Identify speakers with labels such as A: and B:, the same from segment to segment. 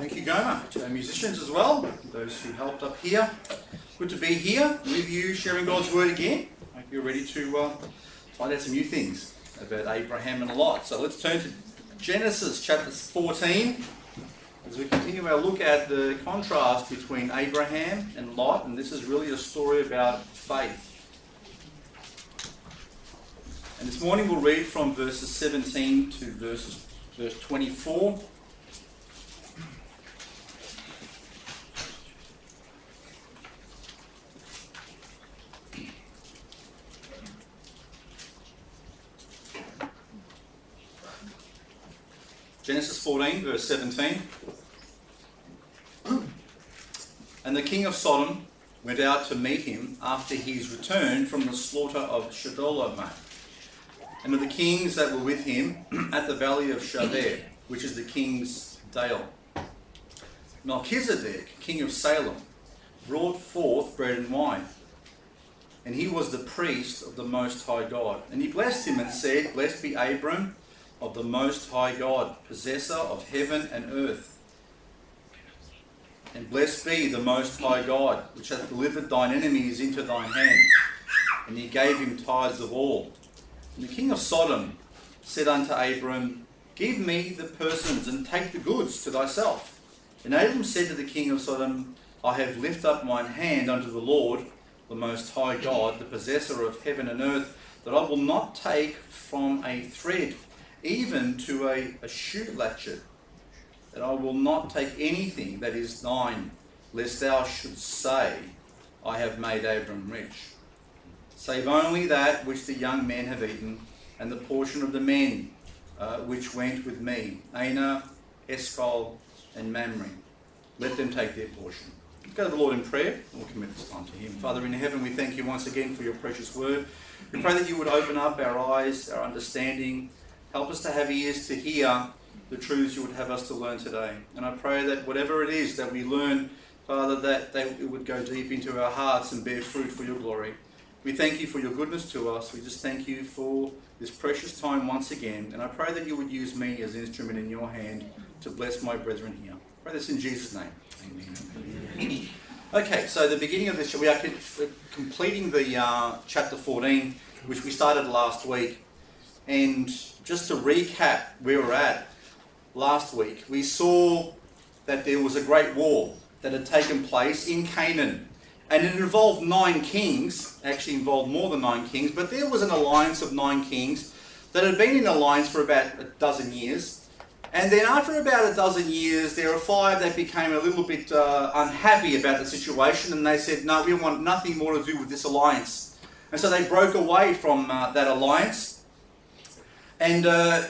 A: Thank you, Gomer. To our musicians as well, those who helped up here. Good to be here with you, sharing God's word again. I hope you're ready to uh, find out some new things about Abraham and Lot. So let's turn to Genesis chapter 14 as we continue our look at the contrast between Abraham and Lot. And this is really a story about faith. And this morning we'll read from verses 17 to verses, verse 24. Genesis 14, verse 17. And the king of Sodom went out to meet him after his return from the slaughter of Chedorlaomer, and of the kings that were with him at the valley of Shaveh, which is the king's dale. Melchizedek, king of Salem, brought forth bread and wine, and he was the priest of the Most High God. And he blessed him and said, Blessed be Abram of the Most High God, possessor of heaven and earth. And blessed be the Most High God, which hath delivered thine enemies into thine hand. And he gave him tithes of all. And the king of Sodom said unto Abram, Give me the persons and take the goods to thyself. And Abram said to the king of Sodom, I have lifted up mine hand unto the Lord, the Most High God, the possessor of heaven and earth, that I will not take from a thread even to a, a shoe latchet, that I will not take anything that is thine, lest thou shouldst say, I have made Abram rich. Save only that which the young men have eaten, and the portion of the men uh, which went with me, Aner, Eshcol, and Mamre. Let them take their portion. Go to the Lord in prayer, and we'll commit this time to Him. Father in heaven, we thank you once again for your precious word. We pray that you would open up our eyes, our understanding, Help us to have ears to hear the truths you would have us to learn today. And I pray that whatever it is that we learn, Father, that they, it would go deep into our hearts and bear fruit for your glory. We thank you for your goodness to us. We just thank you for this precious time once again. And I pray that you would use me as an instrument in your hand to bless my brethren here. I pray this in Jesus' name. Amen. Okay, so the beginning of this, we are completing the uh, chapter 14, which we started last week. And just to recap where we're at last week, we saw that there was a great war that had taken place in Canaan. And it involved nine kings, actually involved more than nine kings, but there was an alliance of nine kings that had been in alliance for about a dozen years. And then after about a dozen years, there were five that became a little bit uh, unhappy about the situation and they said, no, we want nothing more to do with this alliance. And so they broke away from uh, that alliance and uh,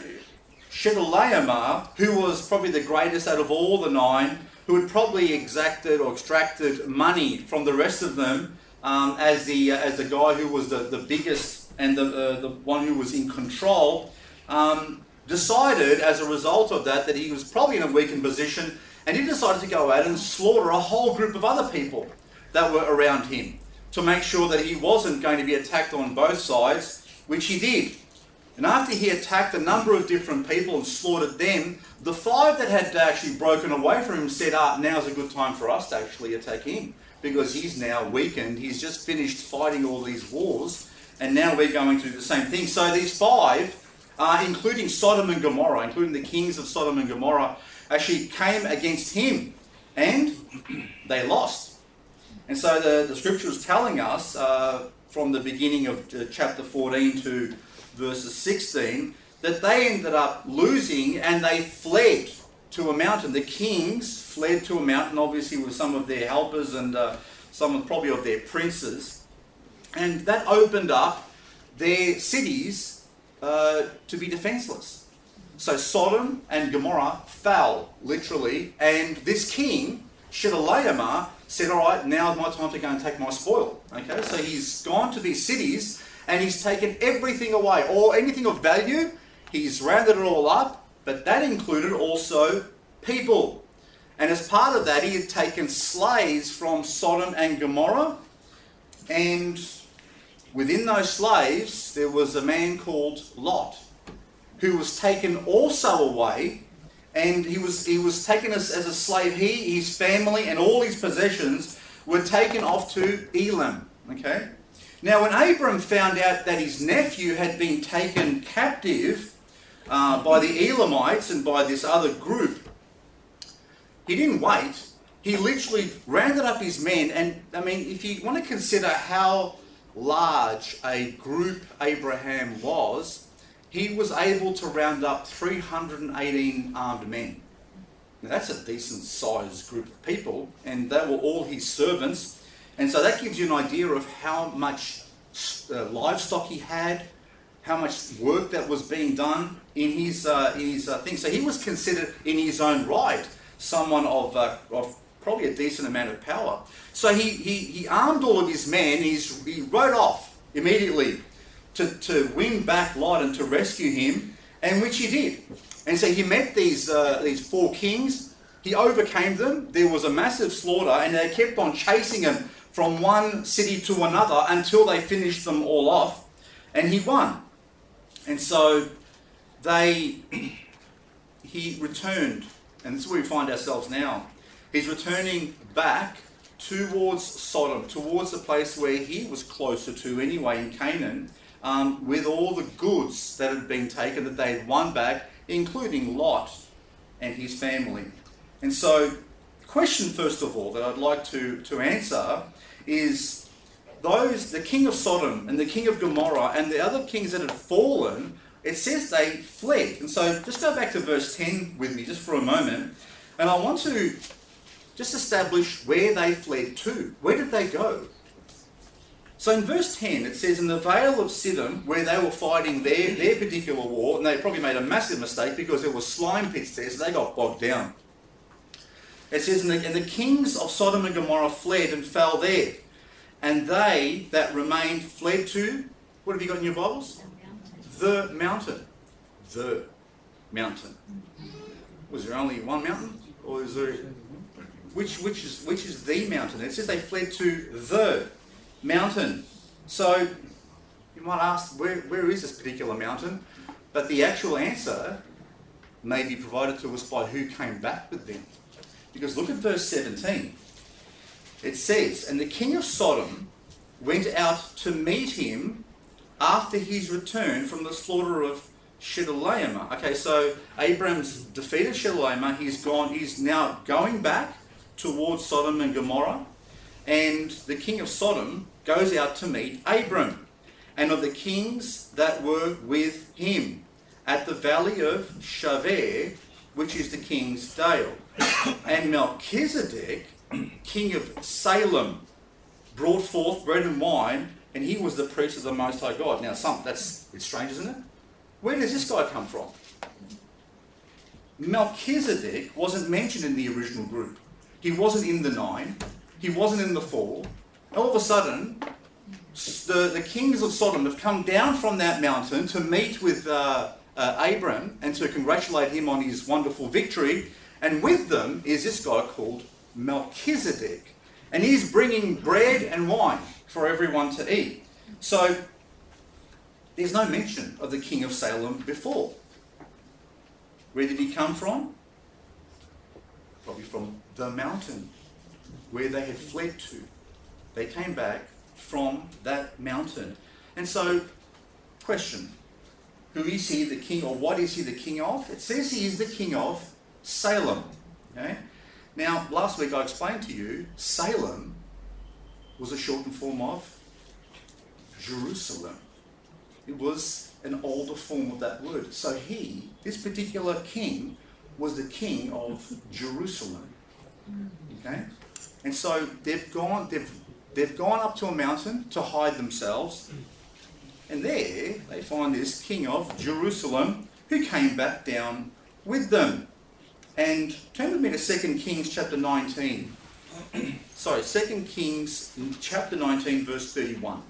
A: who was probably the greatest out of all the nine, who had probably exacted or extracted money from the rest of them um, as the uh, as the guy who was the, the biggest and the, uh, the one who was in control, um, decided as a result of that that he was probably in a weakened position and he decided to go out and slaughter a whole group of other people that were around him to make sure that he wasn't going to be attacked on both sides, which he did. And after he attacked a number of different people and slaughtered them, the five that had actually broken away from him said, ah, now's a good time for us to actually attack him because he's now weakened. He's just finished fighting all these wars, and now we're going to do the same thing. So these five, uh, including Sodom and Gomorrah, including the kings of Sodom and Gomorrah, actually came against him, and they lost. And so the, the scripture is telling us uh, from the beginning of uh, chapter 14 to verses 16, that they ended up losing and they fled to a mountain. The kings fled to a mountain, obviously with some of their helpers and uh, some probably of their princes. And that opened up their cities uh, to be defenseless. So Sodom and Gomorrah fell, literally, and this king, Chedorlaomer, said, All right, now is my time to go and take my spoil. Okay, so he's gone to these cities and he's taken everything away, or anything of value, he's rounded it all up, but that included also people. And as part of that, he had taken slaves from Sodom and Gomorrah, and within those slaves, there was a man called Lot, who was taken also away, and he was he was taken as, as a slave. He, his family, and all his possessions were taken off to Elam. Okay. Now, when Abram found out that his nephew had been taken captive uh, by the Elamites and by this other group, he didn't wait. He literally rounded up his men, and I mean, if you want to consider how large a group Abraham was, he was able to round up 318 armed men. Now, that's a decent sized group of people, and they were all his servants. And so that gives you an idea of how much uh, livestock he had, how much work that was being done in his, uh, in his uh, thing. So he was considered, in his own right, someone of, uh, of probably a decent amount of power. So he, he, he armed all of his men, he's, he rode off immediately to, to win back Lot and to rescue him, and which he did. And so he met these, uh, these four kings, he overcame them, there was a massive slaughter, and they kept on chasing him from one city to another until they finished them all off, and he won. And so they, he returned, and this is where we find ourselves now. He's returning back towards Sodom, towards the place where he was closer to anyway in Canaan, um, with all the goods that had been taken that they had won back, including Lot and his family. And so, the question first of all that I'd like to, to answer is those, the king of Sodom and the king of Gomorrah and the other kings that had fallen, it says they fled. And so just go back to verse 10 with me just for a moment. And I want to just establish where they fled to. Where did they go? So in verse 10, it says, In the Vale of Siddim, where they were fighting their, their particular war, and they probably made a massive mistake because there were slime pits there, so they got bogged down. It says, and the, and the kings of Sodom and Gomorrah fled and fell there. And they that remained fled to, what have you got in your Bibles? The mountain. The mountain. Was there only one mountain? Or is there which which is which is the mountain? It says they fled to the mountain. So you might ask, where, where is this particular mountain? But the actual answer may be provided to us by who came back with them. Because look at verse 17. It says, And the king of Sodom went out to meet him after his return from the slaughter of Chedorlaomer. Okay, so Abram's defeated Chedorlaomer. He's gone. He's now going back towards Sodom and Gomorrah, and the king of Sodom goes out to meet Abram, and of the kings that were with him at the valley of Shaveh, which is the king's dale. And Melchizedek, king of Salem, brought forth bread and wine, and he was the priest of the Most High God. Now, some that's it's strange, isn't it? Where does this guy come from? Melchizedek wasn't mentioned in the original group. He wasn't in the nine. He wasn't in the four. All of a sudden, the, the kings of Sodom have come down from that mountain to meet with uh, uh, Abram and to congratulate him on his wonderful victory. And with them is this guy called Melchizedek. And he's bringing bread and wine for everyone to eat. So there's no mention of the king of Salem before. Where did he come from? Probably from the mountain where they had fled to. They came back from that mountain. And so, question Who is he the king, or what is he the king of? It says he is the king of Salem. Okay? Now, last week I explained to you Salem was a shortened form of Jerusalem. It was an older form of that word. So he, this particular king, was the king of Jerusalem. Okay? And so they've gone, they've, they've gone up to a mountain to hide themselves. And there they find this king of Jerusalem who came back down with them. And turn with me to 2 Kings chapter 19. Sorry, 2 Kings chapter 19, verse 31.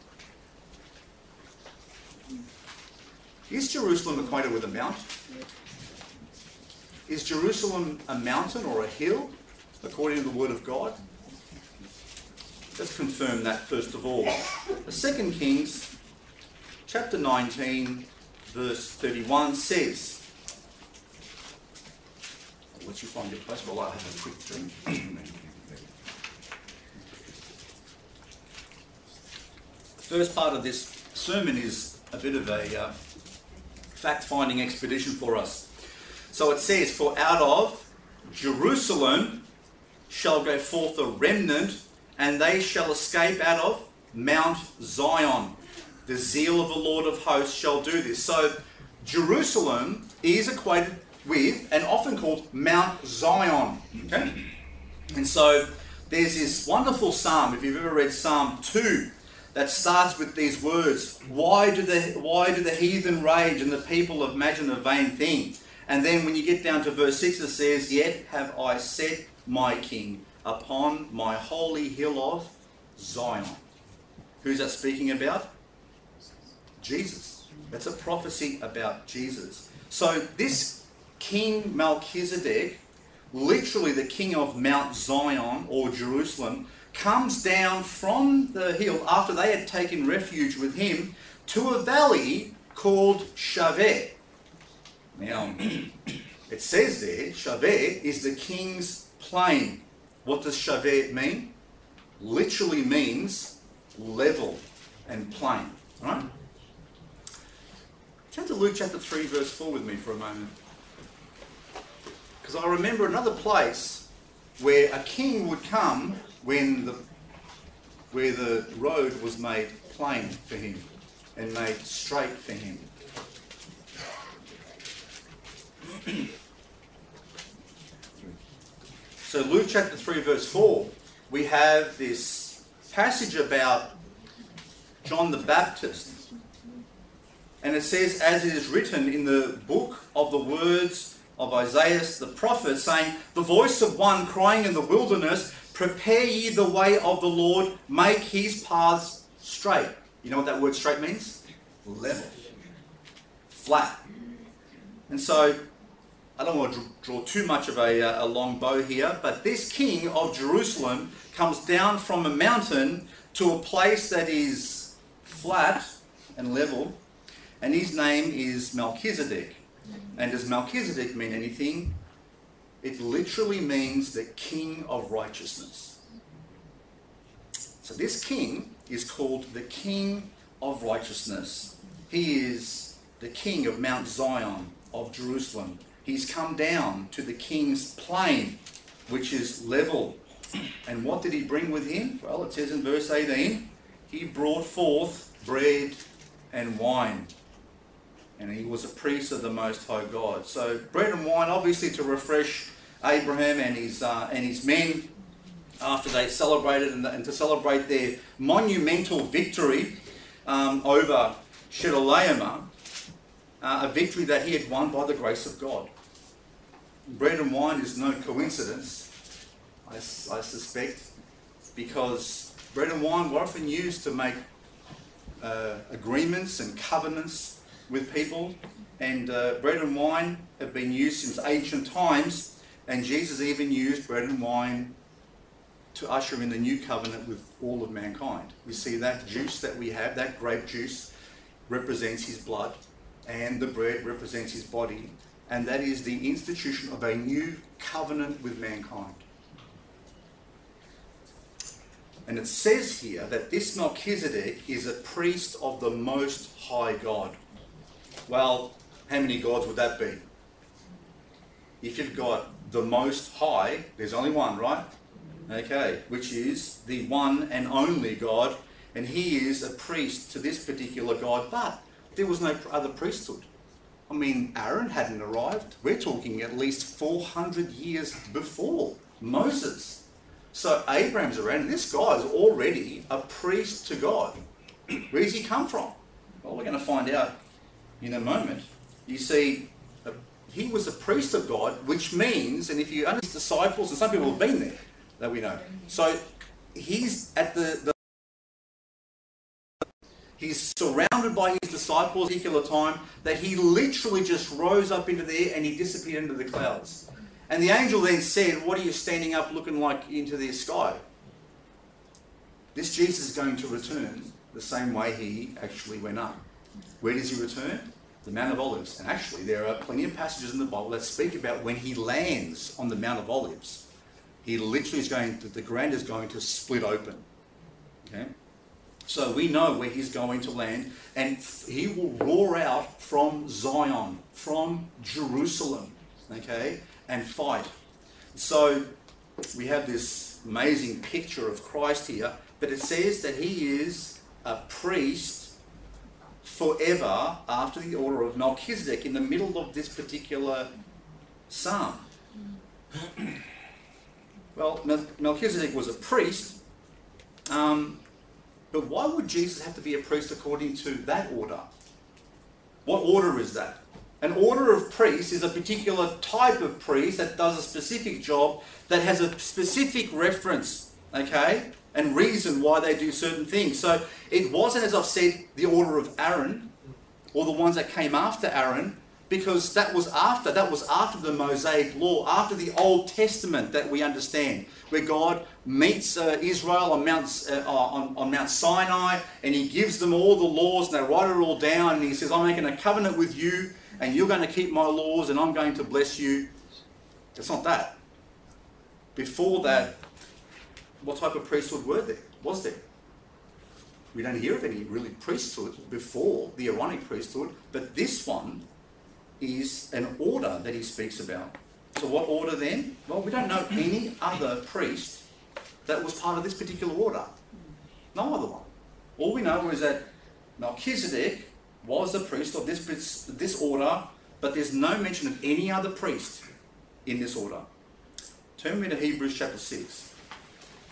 A: Is Jerusalem equated with a mount? Is Jerusalem a mountain or a hill? according to the Word of God? Let's confirm that first of all. The Second Kings, chapter 19, verse 31 says, once you find your place, well, I'll have a quick drink. the first part of this sermon is a bit of a uh, fact finding expedition for us. So it says, For out of Jerusalem shall go forth a remnant, and they shall escape out of Mount Zion. The zeal of the Lord of hosts shall do this. So Jerusalem is equated with and often called Mount Zion. Okay? And so there's this wonderful psalm, if you've ever read Psalm 2, that starts with these words Why do the, why do the heathen rage and the people imagine a vain thing? And then when you get down to verse 6, it says, Yet have I set my king upon my holy hill of Zion. Who's that speaking about? Jesus. That's a prophecy about Jesus. So this King Melchizedek, literally the king of Mount Zion or Jerusalem, comes down from the hill after they had taken refuge with him to a valley called Shaveh. Now, it says there, Shaveh is the king's plain. What does Shaveh mean? Literally means level and plain. Right? Turn to Luke chapter 3, verse 4 with me for a moment. Because I remember another place where a king would come when the where the road was made plain for him and made straight for him. so Luke chapter 3 verse 4 we have this passage about John the Baptist and it says as it is written in the book of the words of Isaiah the prophet saying the voice of one crying in the wilderness Prepare ye the way of the Lord, make his paths straight. You know what that word straight means? Level, flat. And so, I don't want to draw too much of a, uh, a long bow here, but this king of Jerusalem comes down from a mountain to a place that is flat and level, and his name is Melchizedek. And does Melchizedek mean anything? It literally means the king of righteousness. So this king is called the king of righteousness. He is the king of Mount Zion of Jerusalem. He's come down to the king's plain, which is level. And what did he bring with him? Well, it says in verse 18, he brought forth bread and wine and he was a priest of the Most High God. So bread and wine, obviously, to refresh Abraham and his uh, and his men after they celebrated and, and to celebrate their monumental victory um, over Chedorlaomer, uh, a victory that he had won by the grace of God. Bread and wine is no coincidence, I, I suspect, because bread and wine were often used to make uh, agreements and covenants with people, and uh, bread and wine have been used since ancient times, and Jesus even used bread and wine to usher in the new covenant with all of mankind. We see that juice that we have, that grape juice, represents his blood, and the bread represents his body, and that is the institution of a new covenant with mankind. And it says here that this Melchizedek is a priest of the Most High God. Well, how many gods would that be? If you've got the Most High, there's only one, right? Okay, which is the one and only God, and he is a priest to this particular God, but there was no other priesthood. I mean, Aaron hadn't arrived. We're talking at least 400 years before Moses. So Abraham's around, and this guy is already a priest to God. Where does he come from? Well, we're going to find out in a moment. You see, he was a priest of God, which means, and if you understand his disciples, and some people have been there, that we know. So he's at the, the he's surrounded by his disciples at a particular time that he literally just rose up into the air and he disappeared into the clouds. And the angel then said, What are you standing up looking like into the sky? This Jesus is going to return the same way he actually went up. Where does he return? the Mount of Olives. And actually, there are plenty of passages in the Bible that speak about when he lands on the Mount of Olives. He literally is going to, the ground is going to split open. Okay? So we know where he's going to land, and he will roar out from Zion, from Jerusalem, okay, and fight. So we have this amazing picture of Christ here, but it says that he is a priest forever after the order of Melchizedek in the middle of this particular psalm. well, Melchizedek was a priest, um, but why would Jesus have to be a priest according to that order? What order is that? An order of priests is a particular type of priest that does a specific job that has a specific reference, okay, and reason why they do certain things. So it wasn't, as I've said, the order of Aaron or the ones that came after Aaron, because that was after that was after the Mosaic law, after the Old Testament that we understand, where God meets uh, Israel on Mount uh, on, on Mount Sinai, and He gives them all the laws, and they write it all down, and He says, "I'm making a covenant with you, and you're going to keep my laws, and I'm going to bless you." It's not that. Before that, what type of priesthood were there? Was there? We don't hear of any really priesthood before the Aaronic priesthood, but this one is an order that he speaks about. So, what order then? Well, we don't know any other priest that was part of this particular order. No other one. All we know is that Melchizedek was a priest of this, this order, but there's no mention of any other priest in this order. Turn me to Hebrews chapter 6.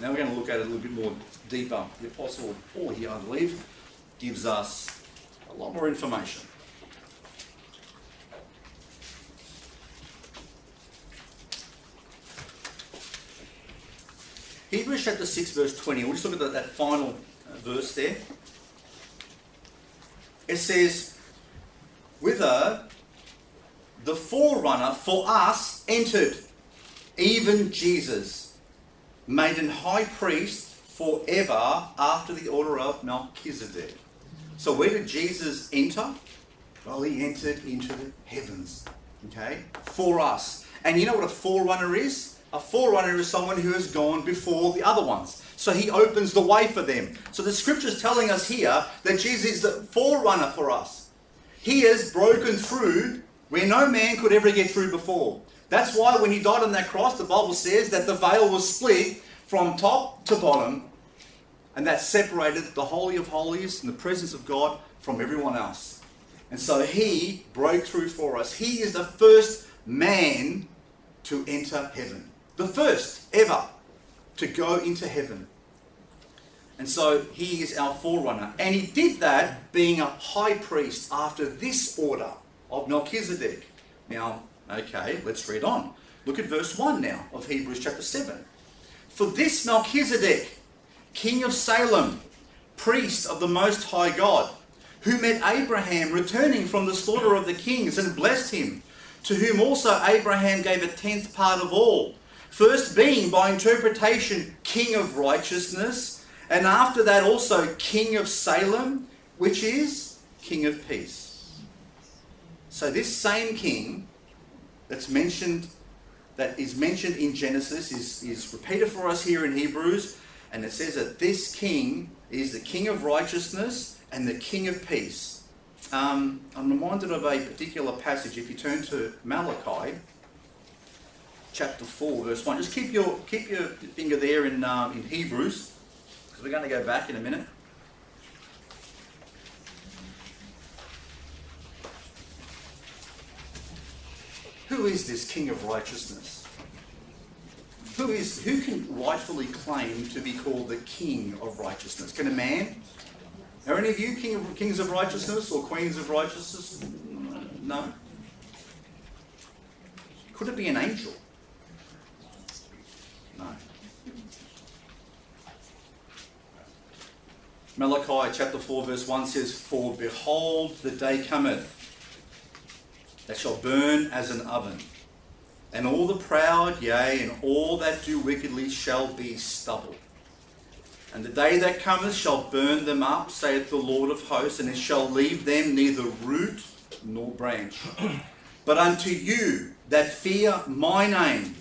A: Now we're going to look at it a little bit more deeper. The Apostle Paul here, I believe, gives us a lot more information. Hebrews chapter 6, verse 20. We'll just look at that, that final uh, verse there. It says, Whither the forerunner for us entered, even Jesus, made an high priest forever after the order of Melchizedek. So, where did Jesus enter? Well, he entered into the heavens, okay, for us. And you know what a forerunner is? A forerunner is someone who has gone before the other ones. So he opens the way for them. So the scripture is telling us here that Jesus is the forerunner for us. He has broken through where no man could ever get through before. That's why when he died on that cross, the Bible says that the veil was split from top to bottom, and that separated the Holy of Holies and the presence of God from everyone else. And so he broke through for us. He is the first man to enter heaven the first ever to go into heaven. And so he is our forerunner. And he did that being a high priest after this order of Melchizedek. Now, okay, let's read on. Look at verse 1 now of Hebrews chapter 7. For this Melchizedek, king of Salem, priest of the Most High God, who met Abraham returning from the slaughter of the kings and blessed him, to whom also Abraham gave a tenth part of all First being, by interpretation, King of righteousness, and after that also King of Salem, which is King of peace. So this same king that's mentioned, that is mentioned in Genesis, is, is repeated for us here in Hebrews, and it says that this king is the King of righteousness and the King of peace. Um, I'm reminded of a particular passage. If you turn to Malachi, chapter 4, verse 1. Just keep your, keep your finger there in, um, in Hebrews, because we're going to go back in a minute. Who is this King of righteousness? Who is who can rightfully claim to be called the King of righteousness? Can a man? Are any of you king of, kings of righteousness or queens of righteousness? No. Could it be an angel? No. Malachi chapter 4, verse 1 says, For behold, the day cometh that shall burn as an oven, and all the proud, yea, and all that do wickedly shall be stubble. And the day that cometh shall burn them up, saith the Lord of hosts, and it shall leave them neither root nor branch. But unto you that fear my name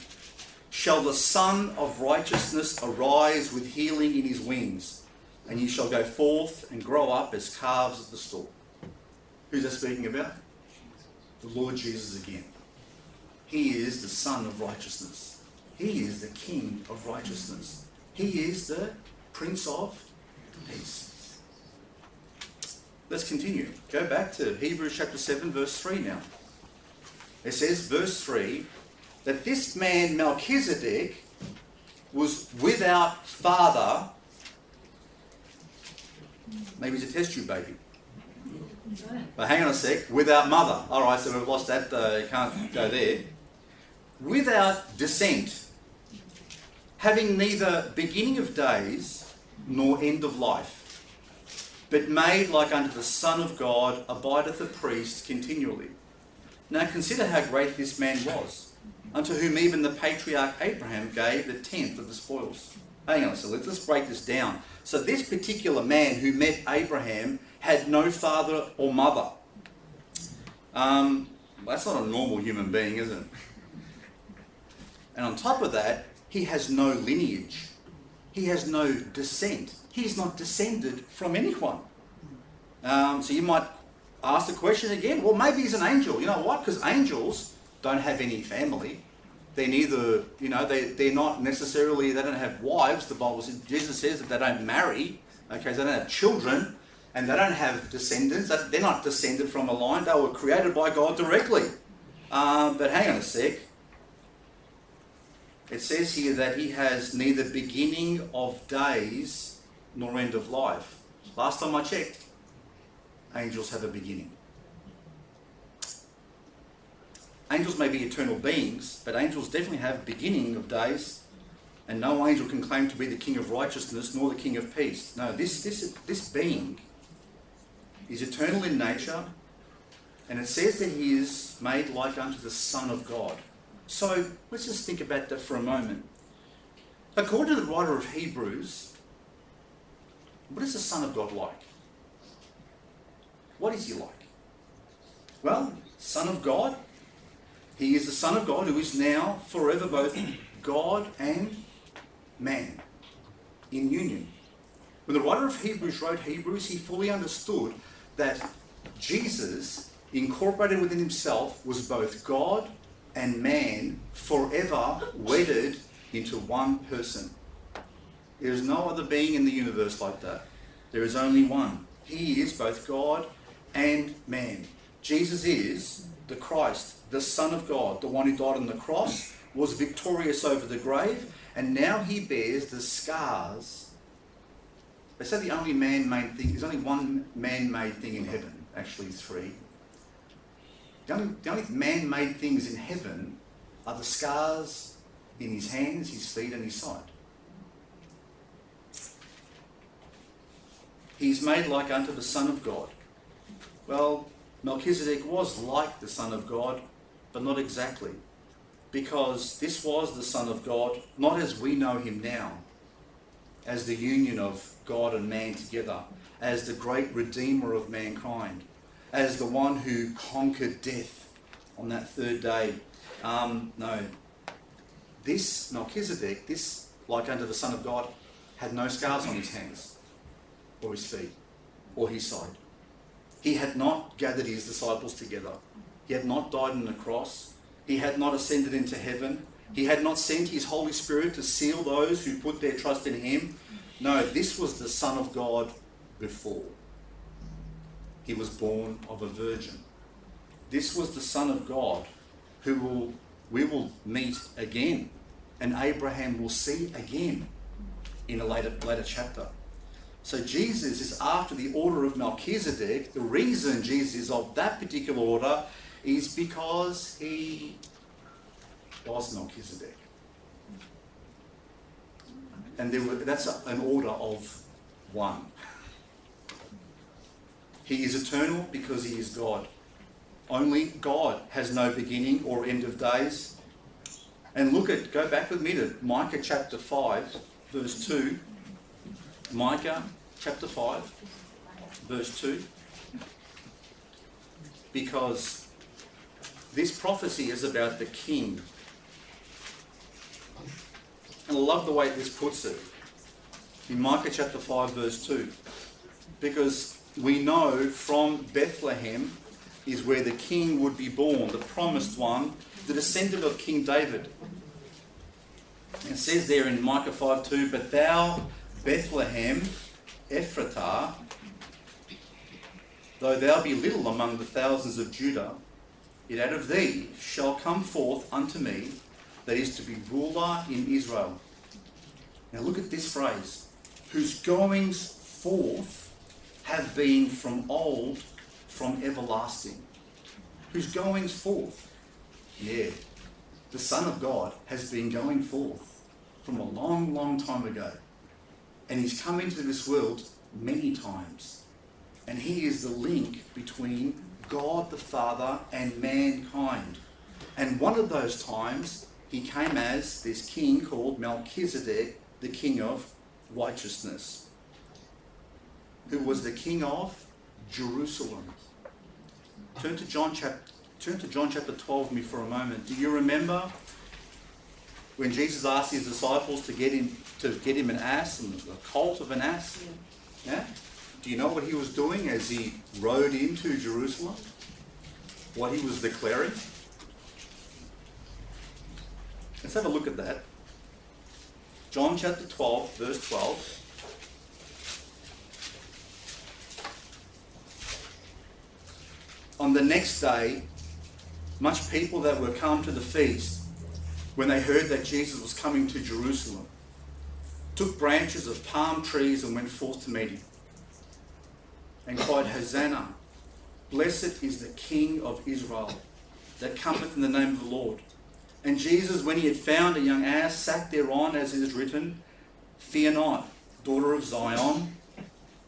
A: shall the Sun of Righteousness arise with healing in his wings, and ye shall go forth and grow up as calves at the stall. Who's that speaking about? The Lord Jesus again. He is the Son of Righteousness. He is the King of Righteousness. He is the Prince of Peace. Let's continue. Go back to Hebrews chapter 7, verse 3 now. It says, verse 3, that this man Melchizedek was without father. Maybe he's a test tube baby. But hang on a sec, without mother. All right, so we've lost that. Uh, can't go there. Without descent, having neither beginning of days nor end of life, but made like unto the Son of God, abideth a priest continually. Now consider how great this man was, unto whom even the patriarch Abraham gave the tenth of the spoils. Hang on, so let's break this down. So this particular man who met Abraham had no father or mother. Um, that's not a normal human being, is it? And on top of that, he has no lineage. He has no descent. He's not descended from anyone. Um, so you might ask the question again, well, maybe he's an angel. You know what? Because angels don't have any family. They're neither, you know, they, they're not necessarily, they don't have wives. The Bible says, Jesus says that they don't marry. Okay, so they don't have children and they don't have descendants. They're not descended from a line. They were created by God directly. Um, but hang on a sec. It says here that he has neither beginning of days nor end of life. Last time I checked, angels have a beginning. Angels may be eternal beings, but angels definitely have beginning of days, and no angel can claim to be the king of righteousness nor the king of peace. No, this, this, this being is eternal in nature, and it says that he is made like unto the Son of God. So let's just think about that for a moment. According to the writer of Hebrews, what is the Son of God like? What is he like? Well, Son of God, he is the Son of God who is now forever both God and man in union. When the writer of Hebrews wrote Hebrews, he fully understood that Jesus, incorporated within himself, was both God and man forever wedded into one person. There is no other being in the universe like that. There is only one. He is both God and man. Jesus is the Christ, the Son of God, the one who died on the cross, was victorious over the grave, and now he bears the scars. They say the only man-made thing, there's only one man-made thing in heaven, actually three. The only, the only man-made things in heaven are the scars in his hands, his feet, and his side. He's made like unto the Son of God. Well, Melchizedek was like the Son of God, but not exactly. Because this was the Son of God, not as we know him now, as the union of God and man together, as the great Redeemer of mankind, as the one who conquered death on that third day. Um, no. This Melchizedek, this, like unto the Son of God, had no scars on his hands, or his feet, or his side. He had not gathered his disciples together. He had not died on the cross. He had not ascended into heaven. He had not sent his Holy Spirit to seal those who put their trust in him. No, this was the Son of God before. He was born of a virgin. This was the Son of God who will, we will meet again and Abraham will see again in a later, later chapter. So Jesus is after the order of Melchizedek. The reason Jesus is of that particular order is because he was Melchizedek. And there were, that's a, an order of one. He is eternal because he is God. Only God has no beginning or end of days. And look at, go back with me to Micah chapter 5, verse 2. Micah chapter 5, verse 2. because this prophecy is about the king. And I love the way this puts it in Micah chapter 5, verse 2. Because we know from Bethlehem is where the king would be born, the promised one, the descendant of King David. It says there in Micah 5 2, But thou, Bethlehem, Ephratah, though thou be little among the thousands of Judah, yet out of thee shall come forth unto me that is to be ruler in Israel. Now look at this phrase whose goings forth have been from old, from everlasting. Whose goings forth? Yeah, the Son of God has been going forth from a long, long time ago. And he's come into this world many times. And he is the link between God the Father and mankind. And one of those times, he came as this king called Melchizedek, the king of righteousness, who was the king of Jerusalem. Turn to John chapter turn to John chapter 12 with me for a moment. Do you remember when Jesus asked his disciples to get him to get him an ass and the colt of an ass? Yeah. yeah? Do you know what he was doing as he rode into Jerusalem? What he was declaring? Let's have a look at that. John chapter 12, verse 12. On the next day, much people that were come to the feast, when they heard that Jesus was coming to Jerusalem, took branches of palm trees and went forth to meet him, and cried, Hosanna! Blessed is the King of Israel that cometh in the name of the Lord. And Jesus, when he had found a young ass, sat thereon, as it is written, Fear not, daughter of Zion,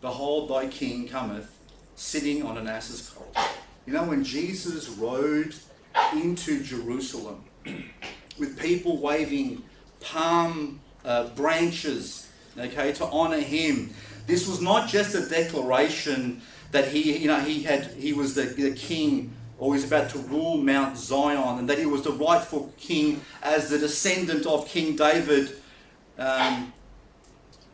A: behold, thy king cometh, sitting on an ass's colt. You know, when Jesus rode into Jerusalem with people waving palm uh, branches, okay, to honor him, this was not just a declaration that he, you know, he had, he was the, the king or he's about to rule Mount Zion, and that he was the rightful king as the descendant of King David. Um,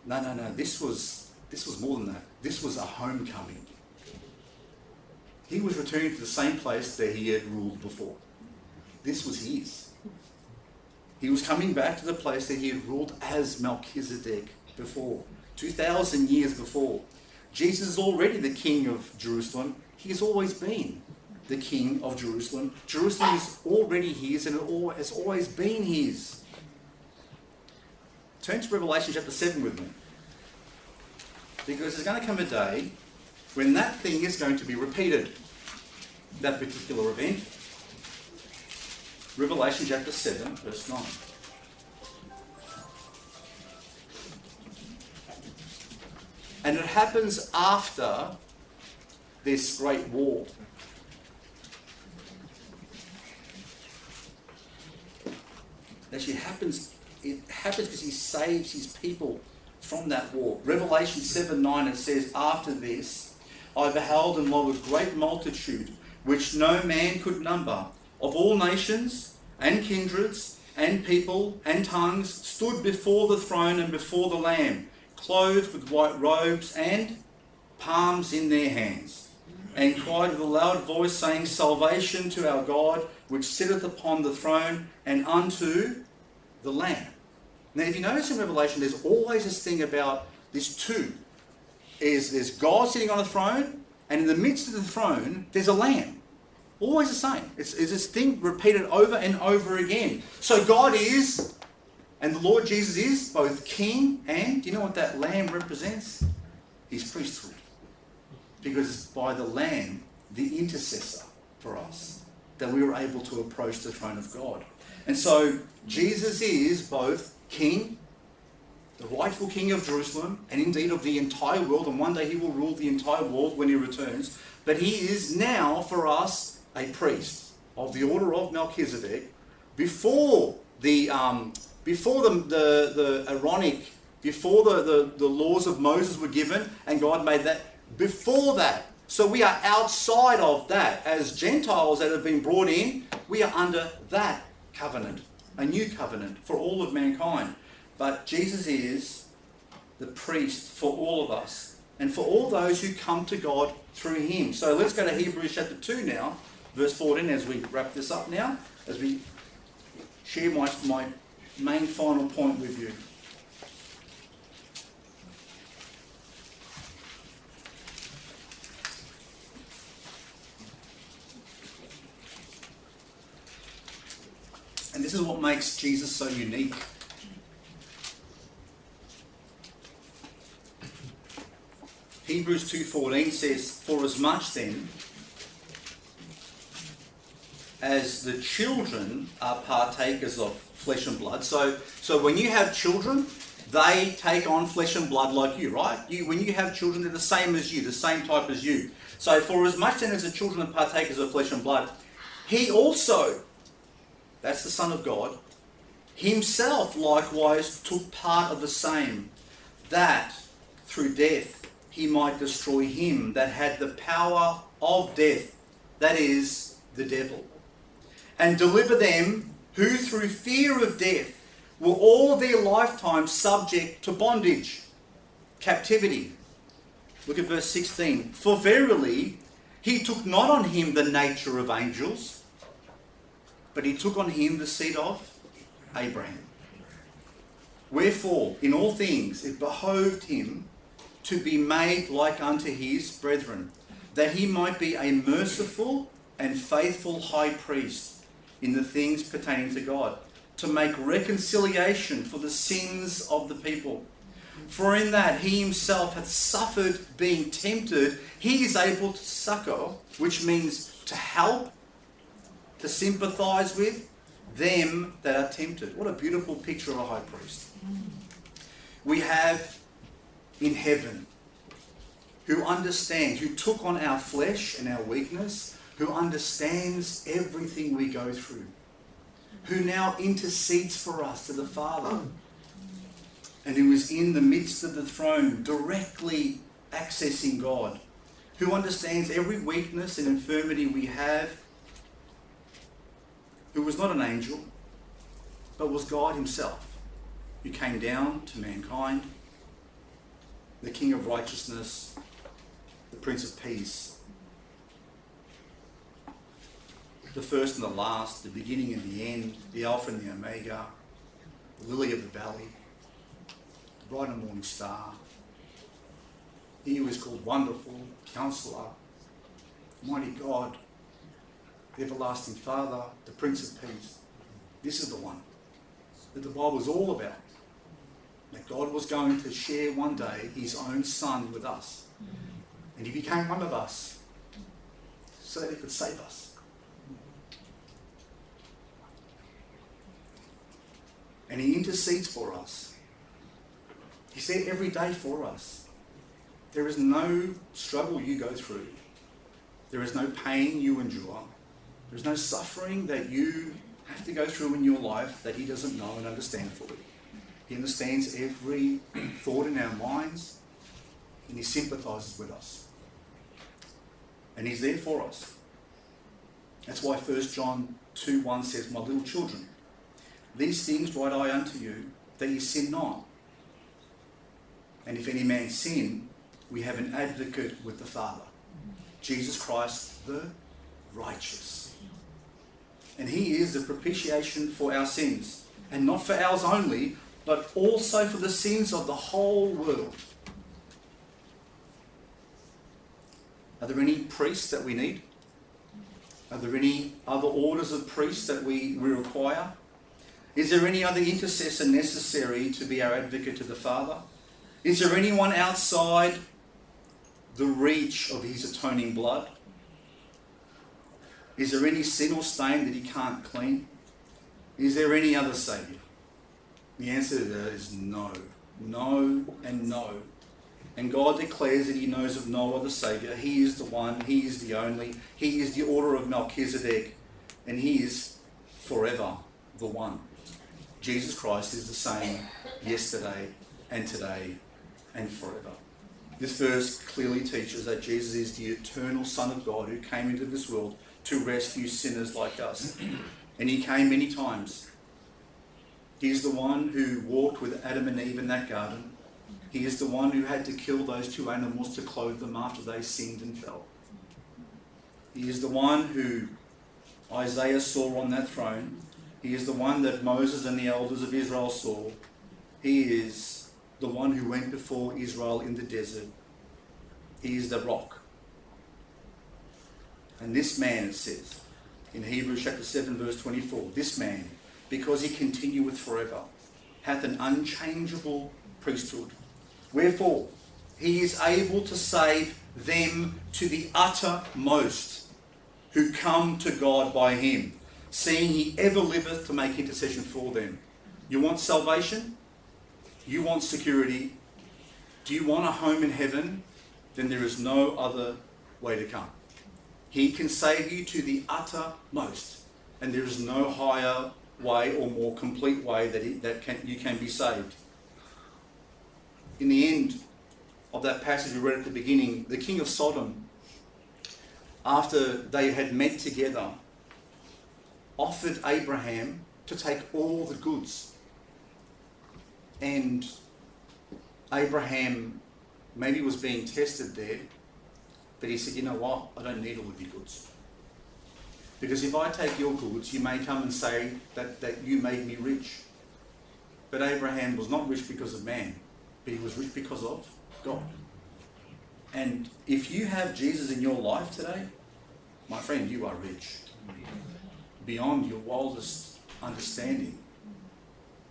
A: no, no, no. This was this was more than that. This was a homecoming. He was returning to the same place that he had ruled before. This was his. He was coming back to the place that he had ruled as Melchizedek before, 2,000 years before. Jesus is already the king of Jerusalem. He has always been the king of Jerusalem. Jerusalem is already his and it has always been his. Turn to Revelation chapter 7 with me. Because there's going to come a day when that thing is going to be repeated. That particular event. Revelation chapter 7, verse 9. And it happens after this great war. Actually, it happens. It happens because he saves his people from that war. Revelation 7 9 it says, After this, I beheld and lo, a great multitude, which no man could number, of all nations and kindreds and people and tongues, stood before the throne and before the Lamb, clothed with white robes and palms in their hands, and cried with a loud voice, saying, Salvation to our God, which sitteth upon the throne, and unto the Lamb. Now, if you notice in Revelation, there's always this thing about this two. Is there's God sitting on a throne, and in the midst of the throne, there's a lamb. Always the same. It's, it's this thing repeated over and over again. So God is, and the Lord Jesus is, both king and, do you know what that lamb represents? His priesthood. Because by the lamb, the intercessor for us, that we were able to approach the throne of God. And so Jesus is both king, the rightful king of Jerusalem, and indeed of the entire world, and one day he will rule the entire world when he returns. But he is now for us a priest of the order of Melchizedek before the um, before the, the, the Aaronic, before the, the, the laws of Moses were given, and God made that. Before that, So we are outside of that. As Gentiles that have been brought in, we are under that covenant, a new covenant for all of mankind. But Jesus is the priest for all of us and for all those who come to God through him. So let's go to Hebrews chapter 2 now, verse 14, as we wrap this up now, as we share my, my main final point with you. And this is what makes Jesus so unique. Hebrews 2:14 says, "For as much then as the children are partakers of flesh and blood." So, so when you have children, they take on flesh and blood like you, right? You, when you have children, they're the same as you, the same type as you. So, for as much then as the children are partakers of flesh and blood, he also, that's the Son of God, himself likewise took part of the same, that through death he might destroy him that had the power of death, that is, the devil, and deliver them who through fear of death were all their lifetime subject to bondage, captivity. Look at verse 16. For verily he took not on him the nature of angels, but he took on him the seed of Abraham. Wherefore, in all things it behoved him to be made like unto his brethren, that he might be a merciful and faithful high priest in the things pertaining to God, to make reconciliation for the sins of the people. For in that he himself hath suffered being tempted, he is able to succor, which means to help, to sympathize with them that are tempted. What a beautiful picture of a high priest. We have in heaven who understands, who took on our flesh and our weakness, who understands everything we go through, who now intercedes for us to the Father, and who is in the midst of the throne, directly accessing God, who understands every weakness and infirmity we have, who was not an angel, but was God Himself, who came down to mankind the King of righteousness, the Prince of Peace, the first and the last, the beginning and the end, the Alpha and the Omega, the lily of the valley, the bright and morning star. He who is called Wonderful, Counselor, Mighty God, Everlasting Father, the Prince of Peace. This is the one that the Bible is all about that God was going to share one day his own son with us. And he became one of us so that he could save us. And he intercedes for us. He's there every day for us. There is no struggle you go through. There is no pain you endure. There is no suffering that you have to go through in your life that he doesn't know and understand fully. He understands every thought in our minds and He sympathizes with us. And He's there for us. That's why 1 John 2 1 says, My little children, these things write I unto you, that ye sin not. And if any man sin, we have an advocate with the Father, Jesus Christ the righteous. And he is the propitiation for our sins, and not for ours only, but also for the sins of the whole world. Are there any priests that we need? Are there any other orders of priests that we, we require? Is there any other intercessor necessary to be our advocate to the Father? Is there anyone outside the reach of his atoning blood? Is there any sin or stain that he can't clean? Is there any other Saviour? The answer to that is no. No and no. And God declares that He knows of no other Saviour. He is the one, He is the only, He is the order of Melchizedek, and He is forever the one. Jesus Christ is the same yesterday and today and forever. This verse clearly teaches that Jesus is the eternal Son of God who came into this world to rescue sinners like us. And he came many times. He's the one who walked with Adam and Eve in that garden. He is the one who had to kill those two animals to clothe them after they sinned and fell. He is the one who Isaiah saw on that throne. He is the one that Moses and the elders of Israel saw. He is the one who went before Israel in the desert. He is the rock. And this man, it says in Hebrews chapter 7, verse 24, this man, because he continueth forever, hath an unchangeable priesthood. Wherefore, he is able to save them to the uttermost who come to God by him, seeing he ever liveth to make intercession for them. You want salvation? You want security? Do you want a home in heaven? Then there is no other way to come. He can save you to the uttermost, and there is no higher way or more complete way that, that can, you can be saved. In the end of that passage we read at the beginning, the king of Sodom, after they had met together, offered Abraham to take all the goods. And Abraham maybe was being tested there but he said, You know what? I don't need all of your goods. Because if I take your goods, you may come and say that, that you made me rich. But Abraham was not rich because of man, but he was rich because of God. And if you have Jesus in your life today, my friend, you are rich. Beyond your wildest understanding.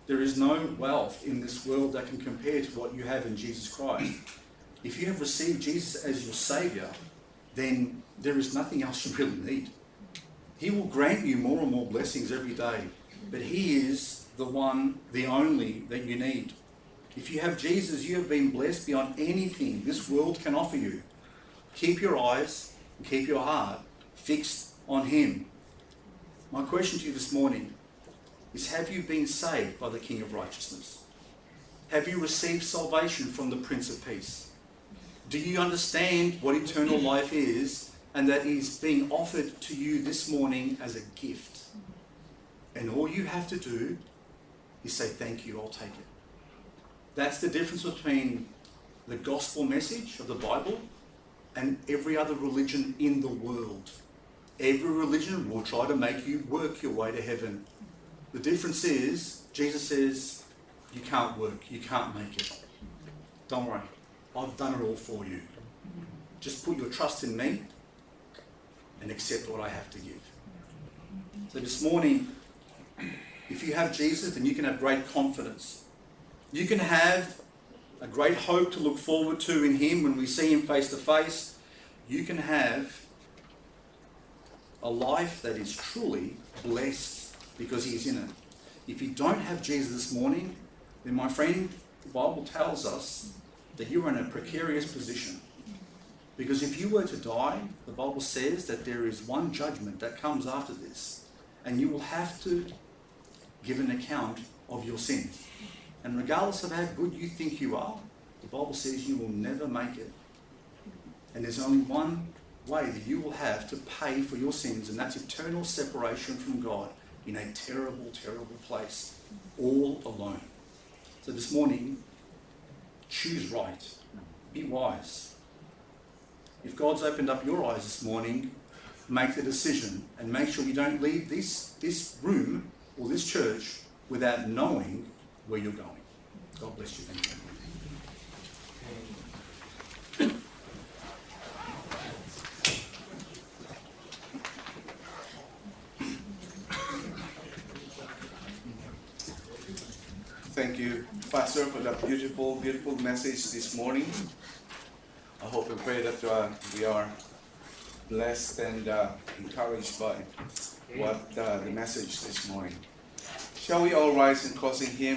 A: There is no wealth in this world that can compare to what you have in Jesus Christ. If you have received Jesus as your Saviour, then there is nothing else you really need. He will grant you more and more blessings every day, but He is the one, the only that you need. If you have Jesus, you have been blessed beyond anything this world can offer you. Keep your eyes and keep your heart fixed on Him. My question to you this morning is Have you been saved by the King of Righteousness? Have you received salvation from the Prince of Peace? Do you understand what eternal life is and that is being offered to you this morning as a gift? And all you have to do is say, Thank you, I'll take it. That's the difference between the gospel message of the Bible and every other religion in the world. Every religion will try to make you work your way to heaven. The difference is, Jesus says, you can't work, you can't make it. Don't worry. I've done it all for you. Just put your trust in me and accept what I have to give. So this morning, if you have Jesus, then you can have great confidence. You can have a great hope to look forward to in Him when we see Him face to face. You can have a life that is truly blessed because He is in it. If you don't have Jesus this morning, then my friend, the Bible tells us that you are in a precarious position. Because if you were to die, the Bible says that there is one judgment that comes after this, and you will have to give an account of your sins. And regardless of how good you think you are, the Bible says you will never make it. And there's only one way that you will have to pay for your sins, and that's eternal separation from God in a terrible, terrible place, all alone. So this morning, Choose right. Be wise. If God's opened up your eyes this morning, make the decision and make sure you don't leave this, this room or this church without knowing where you're going. God bless you. Thank you.
B: Thank you, Pastor, for that beautiful, beautiful message this morning. I hope and pray that uh, we are blessed and uh, encouraged by what uh, the message this morning. Shall we all rise and closing hymn?